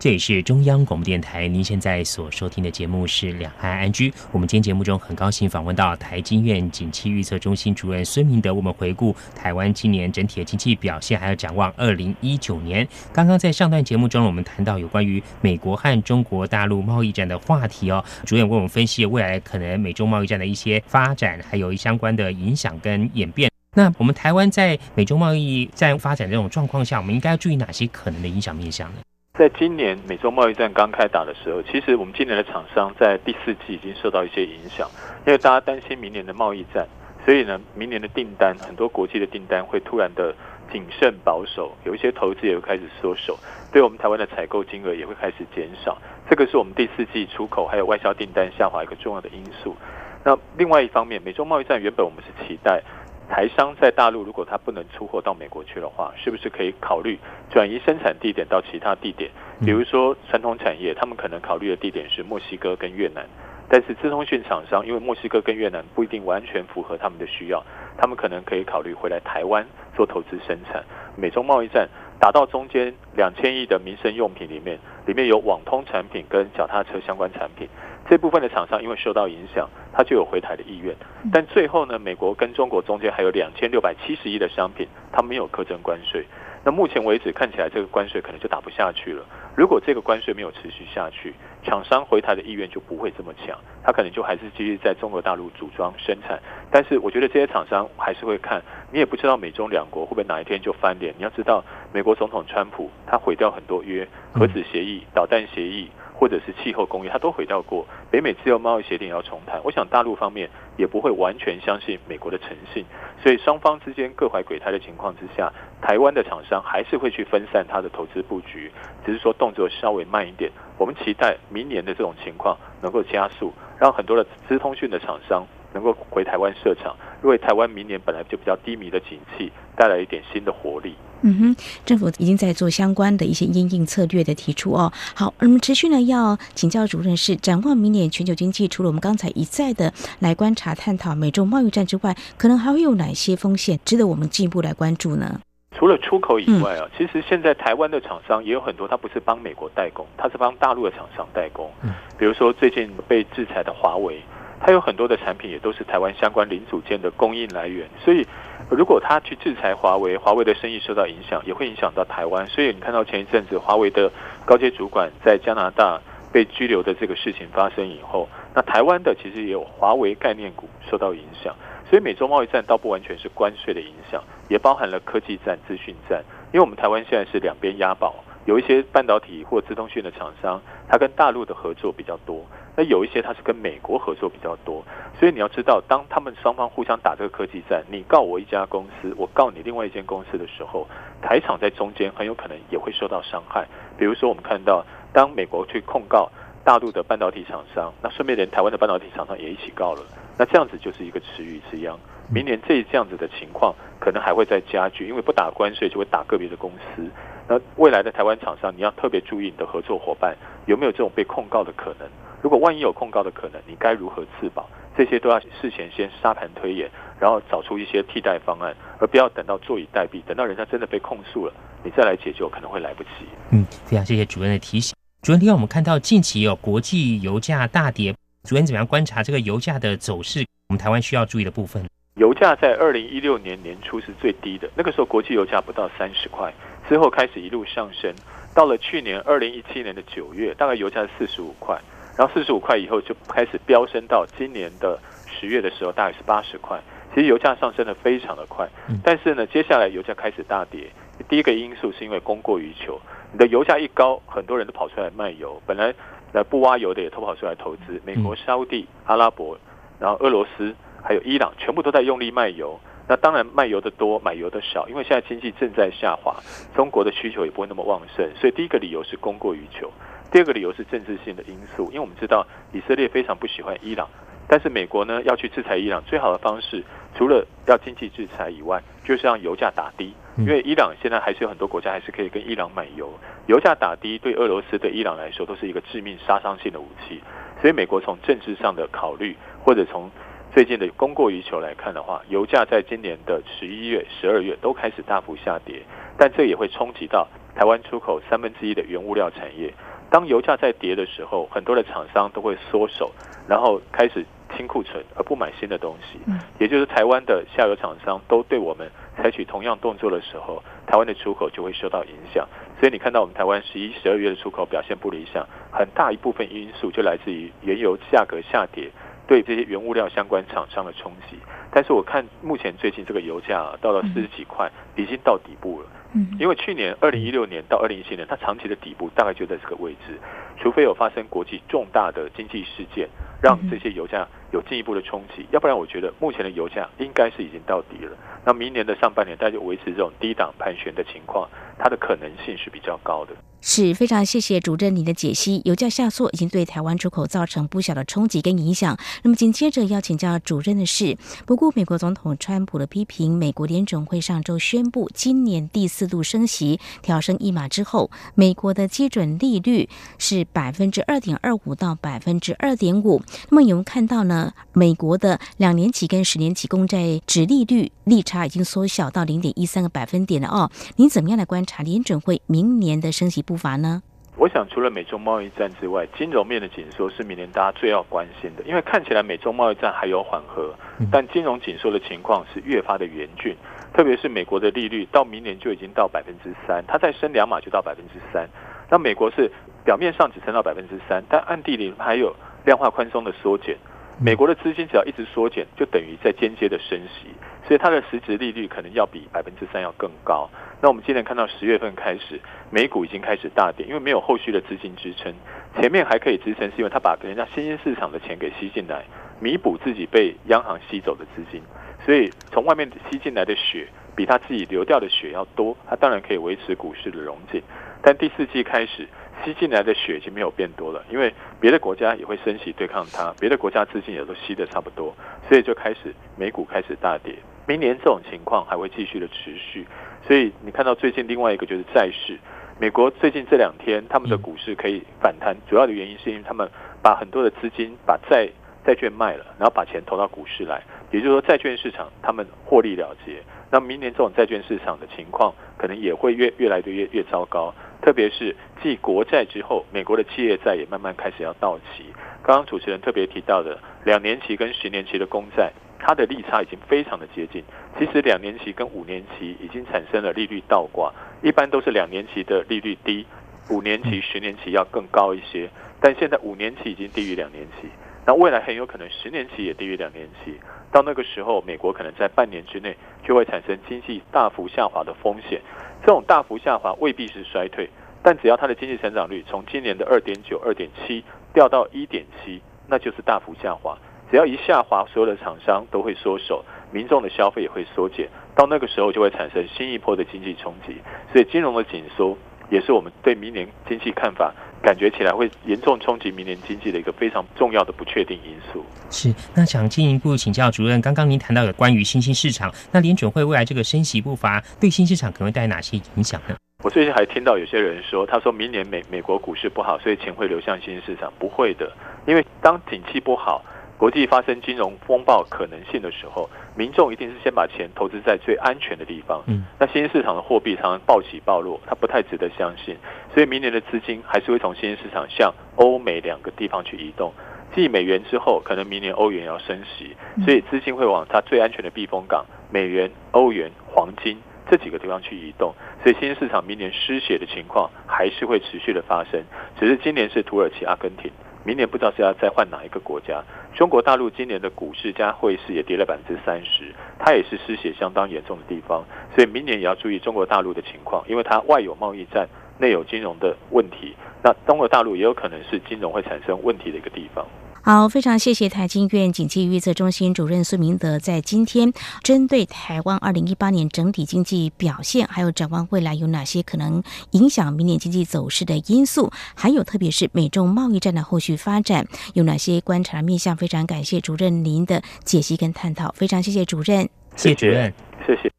这里是中央广播电台，您现在所收听的节目是《两岸安居》。我们今天节目中很高兴访问到台经院景气预测中心主任孙明德，我们回顾台湾今年整体的经济表现，还有展望二零一九年。刚刚在上段节目中，我们谈到有关于美国和中国大陆贸易战的话题哦，主任为我们分析未来可能美中贸易战的一些发展，还有相关的影响跟演变。那我们台湾在美中贸易战发展这种状况下，我们应该要注意哪些可能的影响面向呢？在今年美洲贸易战刚开打的时候，其实我们今年的厂商在第四季已经受到一些影响，因为大家担心明年的贸易战，所以呢，明年的订单很多国际的订单会突然的谨慎保守，有一些投资也会开始缩手，对我们台湾的采购金额也会开始减少，这个是我们第四季出口还有外销订单下滑一个重要的因素。那另外一方面，美洲贸易战原本我们是期待。台商在大陆，如果他不能出货到美国去的话，是不是可以考虑转移生产地点到其他地点？比如说传统产业，他们可能考虑的地点是墨西哥跟越南。但是资通讯厂商，因为墨西哥跟越南不一定完全符合他们的需要，他们可能可以考虑回来台湾做投资生产。美中贸易战打到中间，两千亿的民生用品里面，里面有网通产品跟脚踏车相关产品。这部分的厂商因为受到影响，他就有回台的意愿。但最后呢，美国跟中国中间还有两千六百七十亿的商品，它没有课征关税。那目前为止看起来，这个关税可能就打不下去了。如果这个关税没有持续下去，厂商回台的意愿就不会这么强，他可能就还是继续在中国大陆组装生产。但是我觉得这些厂商还是会看，你也不知道美中两国会不会哪一天就翻脸。你要知道，美国总统川普他毁掉很多约，核子协议、导弹协议。或者是气候公约，他都回到过。北美自由贸易协定要重谈，我想大陆方面也不会完全相信美国的诚信，所以双方之间各怀鬼胎的情况之下，台湾的厂商还是会去分散它的投资布局，只是说动作稍微慢一点。我们期待明年的这种情况能够加速，让很多的资通讯的厂商能够回台湾设厂，为台湾明年本来就比较低迷的景气带来一点新的活力。嗯哼，政府已经在做相关的一些应应策略的提出哦。好，我们持续呢要请教主任是展望明年全球经济，除了我们刚才一再的来观察探讨美洲贸易战之外，可能还会有哪些风险值得我们进一步来关注呢？除了出口以外啊，其实现在台湾的厂商也有很多，他不是帮美国代工，他是帮大陆的厂商代工。嗯，比如说最近被制裁的华为，它有很多的产品也都是台湾相关零组件的供应来源，所以。如果他去制裁华为，华为的生意受到影响，也会影响到台湾。所以你看到前一阵子华为的高阶主管在加拿大被拘留的这个事情发生以后，那台湾的其实也有华为概念股受到影响。所以美洲贸易战倒不完全是关税的影响，也包含了科技战、资讯战。因为我们台湾现在是两边押宝，有一些半导体或资通讯的厂商，它跟大陆的合作比较多。那有一些它是跟美国合作比较多，所以你要知道，当他们双方互相打这个科技战，你告我一家公司，我告你另外一间公司的时候，台厂在中间很有可能也会受到伤害。比如说，我们看到当美国去控告大陆的半导体厂商，那顺便连台湾的半导体厂商也一起告了，那这样子就是一个池鱼之殃。明年这这样子的情况可能还会再加剧，因为不打关税就会打个别的公司。那未来的台湾厂商，你要特别注意你的合作伙伴有没有这种被控告的可能。如果万一有控告的可能，你该如何自保？这些都要事前先沙盘推演，然后找出一些替代方案，而不要等到坐以待毙，等到人家真的被控诉了，你再来解救可能会来不及。嗯，非常谢谢主任的提醒。主任，另外我们看到近期有国际油价大跌，主任怎么样观察这个油价的走势？我们台湾需要注意的部分。油价在二零一六年年初是最低的，那个时候国际油价不到三十块，之后开始一路上升，到了去年二零一七年的九月，大概油价是四十五块。然后四十五块以后就开始飙升到今年的十月的时候，大概是八十块。其实油价上升的非常的快，但是呢，接下来油价开始大跌。第一个因素是因为供过于求，你的油价一高，很多人都跑出来卖油。本来来不挖油的也都跑出来投资，美国、沙地、阿拉伯，然后俄罗斯还有伊朗，全部都在用力卖油。那当然卖油的多，买油的少，因为现在经济正在下滑，中国的需求也不会那么旺盛，所以第一个理由是供过于求。第二个理由是政治性的因素，因为我们知道以色列非常不喜欢伊朗，但是美国呢要去制裁伊朗，最好的方式除了要经济制裁以外，就是让油价打低。因为伊朗现在还是有很多国家还是可以跟伊朗买油，油价打低对俄罗斯对伊朗来说都是一个致命杀伤性的武器。所以美国从政治上的考虑，或者从最近的供过于求来看的话，油价在今年的十一月、十二月都开始大幅下跌，但这也会冲击到台湾出口三分之一的原物料产业。当油价在跌的时候，很多的厂商都会缩手，然后开始清库存，而不买新的东西。也就是台湾的下游厂商都对我们采取同样动作的时候，台湾的出口就会受到影响。所以你看到我们台湾十一、十二月的出口表现不理想，很大一部分因素就来自于原油价格下跌对这些原物料相关厂商的冲击。但是我看目前最近这个油价到了四十几块，已经到底部了。嗯，因为去年二零一六年到二零一七年，它长期的底部大概就在这个位置，除非有发生国际重大的经济事件，让这些油价有进一步的冲击，要不然我觉得目前的油价应该是已经到底了。那明年的上半年，大家就维持这种低档盘旋的情况，它的可能性是比较高的。是非常谢谢主任您的解析。油价下挫已经对台湾出口造成不小的冲击跟影响。那么紧接着要请教主任的是，不顾美国总统川普的批评，美国联准会上周宣布，今年第四度升息调升一码之后，美国的基准利率是百分之二点二五到百分之二点五。那么有人看到呢，美国的两年期跟十年期公债值利率利差已经缩小到零点一三个百分点了哦。您怎么样来观察联准会明年的升息？步伐呢？我想，除了美中贸易战之外，金融面的紧缩是明年大家最要关心的。因为看起来美中贸易战还有缓和，但金融紧缩的情况是越发的严峻。特别是美国的利率到明年就已经到百分之三，它再升两码就到百分之三。那美国是表面上只升到百分之三，但暗地里还有量化宽松的缩减。美国的资金只要一直缩减，就等于在间接的升息，所以它的实质利率可能要比百分之三要更高。那我们今年看到十月份开始，美股已经开始大跌，因为没有后续的资金支撑。前面还可以支撑，是因为它把人家新兴市场的钱给吸进来，弥补自己被央行吸走的资金。所以从外面吸进来的血比他自己流掉的血要多，它当然可以维持股市的融景。但第四季开始吸进来的血已经没有变多了，因为别的国家也会升息对抗它，别的国家资金也都吸的差不多，所以就开始美股开始大跌。明年这种情况还会继续的持续。所以你看到最近另外一个就是债市，美国最近这两天他们的股市可以反弹，主要的原因是因为他们把很多的资金把债债券卖了，然后把钱投到股市来，也就是说债券市场他们获利了结。那明年这种债券市场的情况可能也会越越来越越糟糕，特别是继国债之后，美国的企业债也慢慢开始要到期。刚刚主持人特别提到的两年期跟十年期的公债。它的利差已经非常的接近，其实两年期跟五年期已经产生了利率倒挂，一般都是两年期的利率低，五年期、十年期要更高一些，但现在五年期已经低于两年期，那未来很有可能十年期也低于两年期，到那个时候，美国可能在半年之内就会产生经济大幅下滑的风险，这种大幅下滑未必是衰退，但只要它的经济成长率从今年的二点九、二点七掉到一点七，那就是大幅下滑。只要一下滑，所有的厂商都会缩手，民众的消费也会缩减，到那个时候就会产生新一波的经济冲击。所以金融的紧缩也是我们对明年经济看法感觉起来会严重冲击明年经济的一个非常重要的不确定因素。是，那想进一步请教主任，刚刚您谈到有关于新兴市场，那联准会未来这个升息步伐对新市场可能会带来哪些影响呢？我最近还听到有些人说，他说明年美美国股市不好，所以钱会流向新兴市场，不会的，因为当景气不好。国际发生金融风暴可能性的时候，民众一定是先把钱投资在最安全的地方。嗯，那新兴市场的货币常常暴起暴落，它不太值得相信。所以明年的资金还是会从新兴市场向欧美两个地方去移动。继美元之后，可能明年欧元要升息，所以资金会往它最安全的避风港——美元、欧元、黄金这几个地方去移动。所以新兴市场明年失血的情况还是会持续的发生，只是今年是土耳其、阿根廷。明年不知道是要再换哪一个国家。中国大陆今年的股市加汇市也跌了百分之三十，它也是失血相当严重的地方。所以明年也要注意中国大陆的情况，因为它外有贸易战，内有金融的问题。那中国大陆也有可能是金融会产生问题的一个地方。好，非常谢谢台经院经济预测中心主任苏明德在今天针对台湾二零一八年整体经济表现，还有展望未来有哪些可能影响明年经济走势的因素，还有特别是美中贸易战的后续发展有哪些观察面向，非常感谢主任您的解析跟探讨，非常谢谢主任，谢谢主任，谢谢。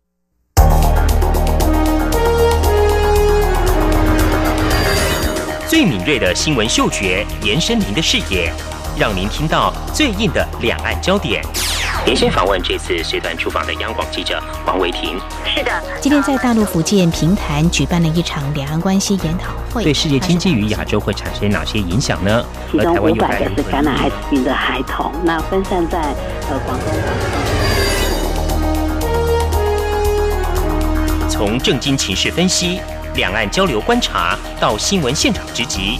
最敏锐的新闻嗅觉，延伸您的视野。让您听到最硬的两岸焦点。连线访问这次随团出访的央广记者王维婷。是的，今天在大陆福建平潭举办了一场两岸关系研讨会，对世界经济与亚洲会产生哪些影响呢？其中五百个是感染艾滋病的孩童，那分散在呃广东。从政经情势分析、两岸交流观察到新闻现场直击。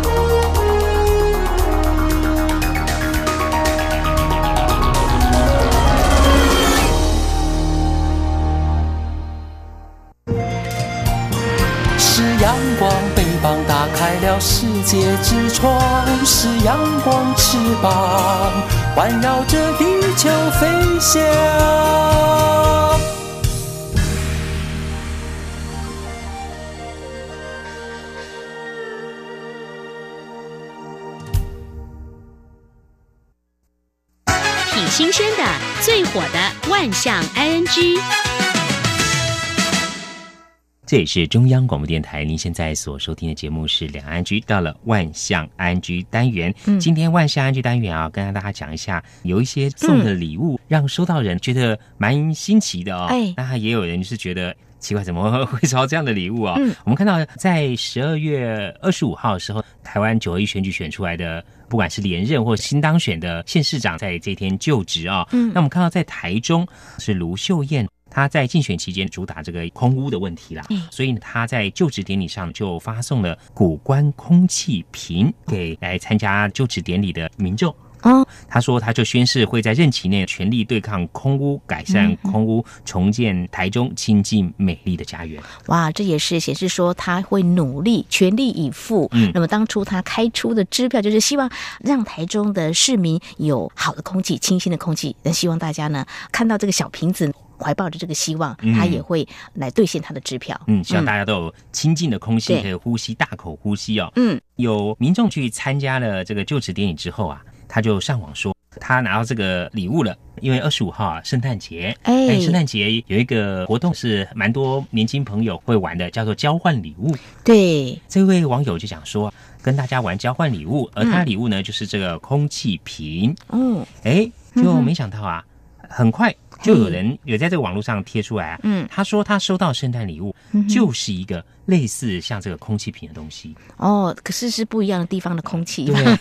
阳光，翅膀打开了世界之窗；是阳光，翅膀环绕着地球飞翔。挺新鲜的，最火的万象 ING。这也是中央广播电台，您现在所收听的节目是两岸居，到了万象安居单元。嗯，今天万象安居单元啊，跟大家讲一下，有一些送的礼物，让收到人觉得蛮新奇的哦。哎，那也有人是觉得奇怪，怎么会收到这样的礼物啊？嗯，我们看到在十二月二十五号的时候，台湾九合一选举选出来的，不管是连任或新当选的县市长，在这天就职啊。嗯，那我们看到在台中是卢秀燕。他在竞选期间主打这个空屋的问题啦，所以他在就职典礼上就发送了古关空气瓶给来参加就职典礼的民众。哦，他说他就宣誓会在任期内全力对抗空屋，改善空屋，重建台中亲近美丽的家园。哇，这也是显示说他会努力全力以赴。嗯，那么当初他开出的支票就是希望让台中的市民有好的空气、清新的空气。那希望大家呢看到这个小瓶子。怀抱着这个希望，他也会来兑现他的支票。嗯，希望大家都有清净的空气可以呼吸，大口呼吸哦。嗯，有民众去参加了这个就职典礼之后啊，他就上网说他拿到这个礼物了，因为二十五号啊，圣诞节，哎，圣诞节有一个活动是蛮多年轻朋友会玩的，叫做交换礼物。对，这位网友就想说，跟大家玩交换礼物，而他的礼物呢就是这个空气瓶。嗯，哎，就没想到啊，很快。就有人有在这个网络上贴出来啊，嗯，他说他收到圣诞礼物，就是一个类似像这个空气瓶的东西。哦，可是是不一样的地方的空气。对，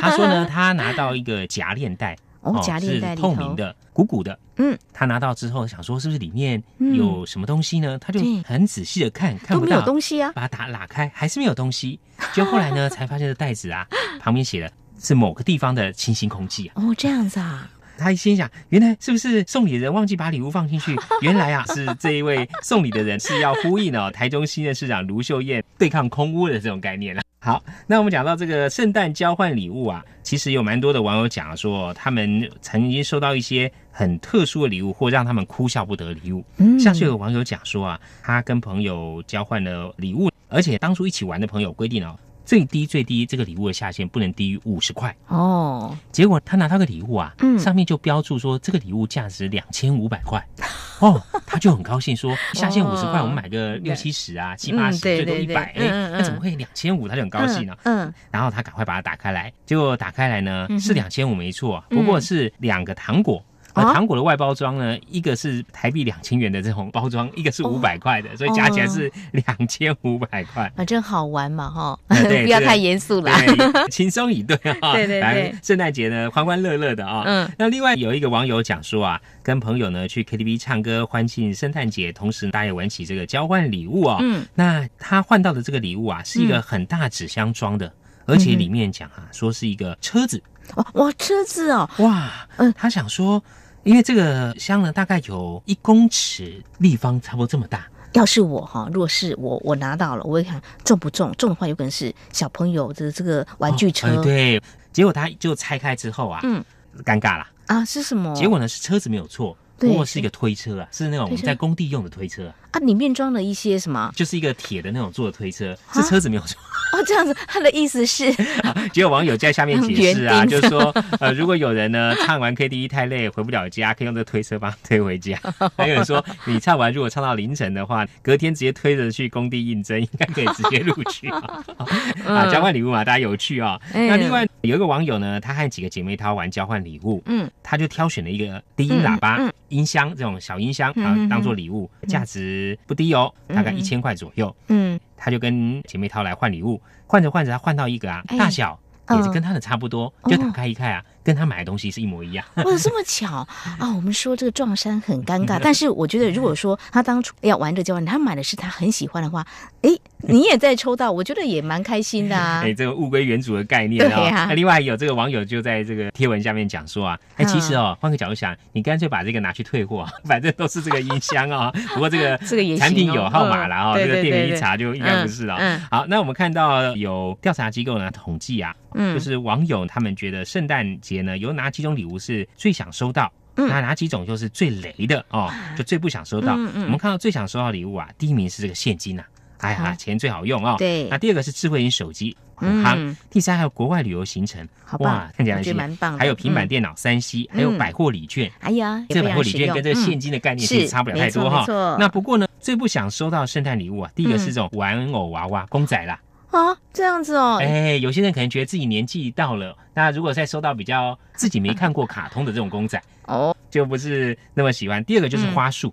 他说呢，他拿到一个夹链袋，哦，夹链袋透明的，鼓鼓的，嗯，他拿到之后想说是不是里面有什么东西呢？他就很仔细的看，看不到东西啊，把它打拉开还是没有东西，就后来呢 才发现这袋子啊旁边写的是某个地方的清新空气啊，哦，这样子啊。他一心想，原来是不是送礼人忘记把礼物放进去？原来啊，是这一位送礼的人是要呼应哦，台中新任市长卢秀燕对抗空屋的这种概念了。好，那我们讲到这个圣诞交换礼物啊，其实有蛮多的网友讲说，他们曾经收到一些很特殊的礼物，或让他们哭笑不得的礼物。嗯，像是有网友讲说啊，他跟朋友交换了礼物，而且当初一起玩的朋友规定哦。最低最低，这个礼物的下限不能低于五十块。哦。结果他拿到个礼物啊，上面就标注说这个礼物价值两千五百块。哦，他就很高兴说下限五十块，我们买个六七十啊，七八十，最多一百，哎，那怎么会两千五？他就很高兴了。嗯，然后他赶快把它打开来，结果打开来呢是两千五没错，不过是两个糖果。而糖果的外包装呢，一个是台币两千元的这种包装，一个是五百块的，所以加起来是两千五百块。啊，真好玩嘛，哈！不要太严肃了，轻松一对啊。对对对，圣诞节呢，欢欢乐乐的啊。嗯。那另外有一个网友讲说啊，跟朋友呢去 KTV 唱歌欢庆圣诞节，同时大家也玩起这个交换礼物啊。嗯。那他换到的这个礼物啊，是一个很大纸箱装的。而且里面讲啊，说是一个车子，哇哇，车子哦，哇，嗯，他想说，因为这个箱呢，大概有一公尺立方，差不多这么大。要是我哈，如果是我，我拿到了，我会看重不重，重的话有可能是小朋友的这个玩具车。对，结果他就拆开之后啊，嗯，尴尬了啊，是什么？结果呢是车子没有错，不过是一个推车啊，是那种我们在工地用的推车啊，里面装了一些什么？就是一个铁的那种做的推车，是车子没有装。哦，这样子，他的意思是，结果网友在下面解释啊，就是说，呃，如果有人呢唱完 KTV 太累回不了家，可以用这推车帮推回家。还有人说，你唱完如果唱到凌晨的话，隔天直接推着去工地应征，应该可以直接录取啊。啊，交换礼物嘛，大家有趣啊。那另外有一个网友呢，他和几个姐妹淘玩交换礼物，嗯，他就挑选了一个低音喇叭、音箱这种小音箱啊，当做礼物，价值不低哦，大概一千块左右，嗯。他就跟姐妹淘来换礼物，换着换着，他换到一个啊，大小也是跟他的差不多，就打开一看啊。跟他买的东西是一模一样，哇，这么巧 啊！我们说这个撞衫很尴尬，但是我觉得如果说他当初要玩这交换，他买的是他很喜欢的话，哎，你也在抽到，我觉得也蛮开心的啊。哎，这个物归原主的概念啊。那另外有这个网友就在这个贴文下面讲说啊，哎，其实哦，换个角度想，你干脆把这个拿去退货，反正都是这个音箱啊。不过这个这个产品有号码了啊，这个店员一查就应该不是了。好，那我们看到有调查机构呢统计啊，就是网友他们觉得圣诞节呢有哪几种礼物是最想收到？那哪几种就是最雷的哦？就最不想收到。我们看到最想收到礼物啊，第一名是这个现金呐，哎呀，钱最好用哦。对。那第二个是智慧型手机，很夯。第三还有国外旅游行程，哇，看起来蛮棒。还有平板电脑、三 C，还有百货礼券。哎呀，这百货礼券跟这个现金的概念其实差不了太多哈。那不过呢，最不想收到圣诞礼物啊，第一个是这种玩偶娃娃、公仔啦。啊，这样子哦，哎，有些人可能觉得自己年纪到了，那如果再收到比较自己没看过卡通的这种公仔，哦，就不是那么喜欢。第二个就是花束。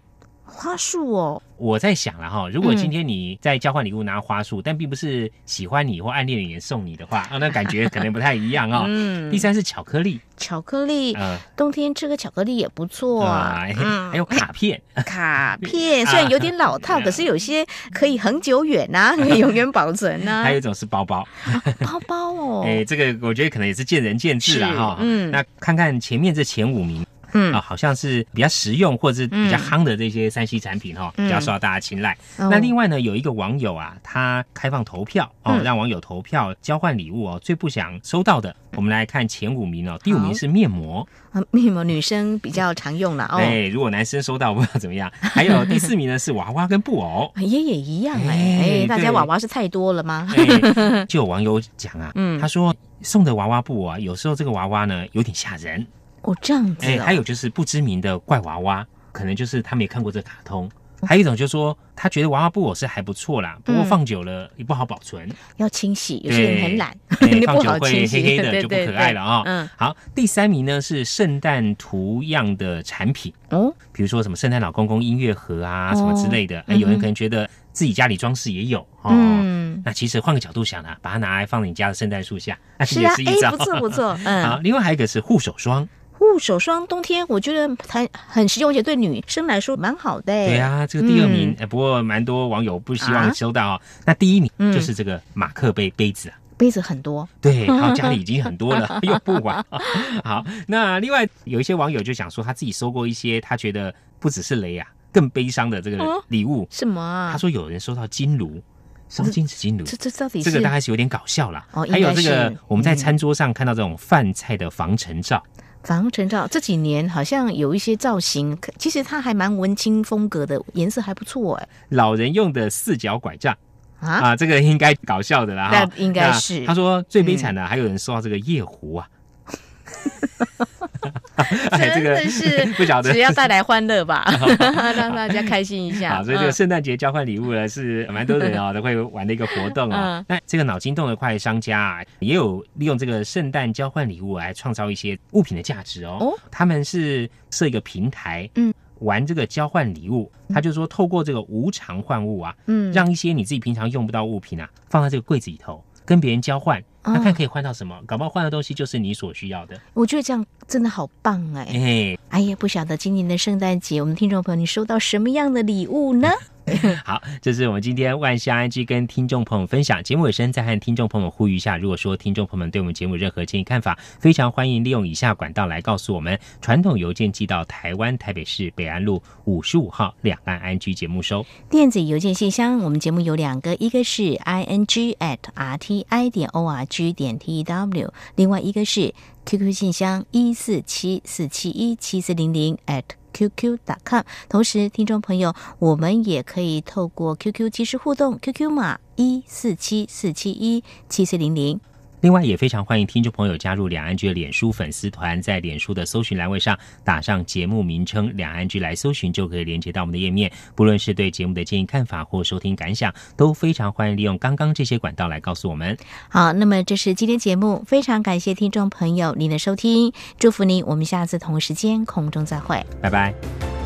花束哦，我在想了哈，如果今天你在交换礼物拿花束，但并不是喜欢你或暗恋的人送你的话，啊，那感觉可能不太一样哦。嗯。第三是巧克力，巧克力，嗯，冬天吃个巧克力也不错啊。还有卡片，卡片 虽然有点老套，可是有些可以很久远呐，可以永远保存呐。还有一种是包包，包包哦，哎，这个我觉得可能也是见仁见智了哈。嗯。那看看前面这前五名。嗯啊，好像是比较实用或者是比较夯的这些三 C 产品哈，比较受到大家青睐。那另外呢，有一个网友啊，他开放投票哦，让网友投票交换礼物哦，最不想收到的，我们来看前五名哦。第五名是面膜啊，面膜女生比较常用了哦。对，如果男生收到不知道怎么样。还有第四名呢是娃娃跟布偶，也 也一样哎。大家娃娃是太多了吗？就有网友讲啊，嗯他说送的娃娃布偶啊，有时候这个娃娃呢有点吓人。哦，这样子。哎，还有就是不知名的怪娃娃，可能就是他没看过这卡通。还有一种就是说，他觉得娃娃布偶是还不错啦，不过放久了也不好保存，要清洗。有些人很懒，放久会黑黑的，就不可爱了啊。嗯，好，第三名呢是圣诞图样的产品哦，比如说什么圣诞老公公音乐盒啊，什么之类的。哎，有人可能觉得自己家里装饰也有哦。嗯，那其实换个角度想啊，把它拿来放你家的圣诞树下，那其实也是一招。不错不错。嗯，好，另外还有一个是护手霜。护手霜冬天我觉得很很实用，而且对女生来说蛮好的。对啊，这个第二名，不过蛮多网友不希望收到。那第一名就是这个马克杯杯子啊，杯子很多，对，然后家里已经很多了，用不完。好，那另外有一些网友就想说，他自己收过一些他觉得不只是雷啊，更悲伤的这个礼物。什么啊？他说有人收到金炉，烧金子金炉，这这到底这个大概是有点搞笑了。哦，还有这个我们在餐桌上看到这种饭菜的防尘罩。防尘罩这几年好像有一些造型，其实它还蛮文青风格的，颜色还不错哎。老人用的四脚拐杖啊，这个应该搞笑的啦。那应该是他说最悲惨的，还有人说到这个夜壶啊。真的是 不晓得，只要带来欢乐吧，让大家开心一下。好，所以这个圣诞节交换礼物呢，是蛮多人啊都会玩的一个活动啊。那这个脑筋动的快商家啊，也有利用这个圣诞交换礼物来创造一些物品的价值哦。哦，他们是设一个平台，嗯，玩这个交换礼物。他就说，透过这个无偿换物啊，嗯，让一些你自己平常用不到物品啊，放在这个柜子里头。跟别人交换，那看可以换到什么，搞不好换的东西就是你所需要的。我觉得这样真的好棒哎！哎，哎呀，不晓得今年的圣诞节，我们听众朋友你收到什么样的礼物呢？好，这是我们今天万象安居跟听众朋友分享节目尾声，再和听众朋友呼吁一下，如果说听众朋友们对我们节目任何建议看法，非常欢迎利用以下管道来告诉我们：传统邮件寄到台湾台北市北安路五十五号两岸安居节目收；电子邮件信箱，我们节目有两个，一个是 i n g at r t i 点 o r g 点 t w，另外一个是 QQ 信箱一四七四七一七四零零 at。qq.com，同时，听众朋友，我们也可以透过 QQ 即时互动，QQ 码一四七四七一七四零零。另外，也非常欢迎听众朋友加入两岸居的脸书粉丝团，在脸书的搜寻栏位上打上节目名称“两岸居”来搜寻，就可以连接到我们的页面。不论是对节目的建议看法或收听感想，都非常欢迎利用刚刚这些管道来告诉我们。好，那么这是今天节目，非常感谢听众朋友您的收听，祝福您，我们下次同时间空中再会，拜拜。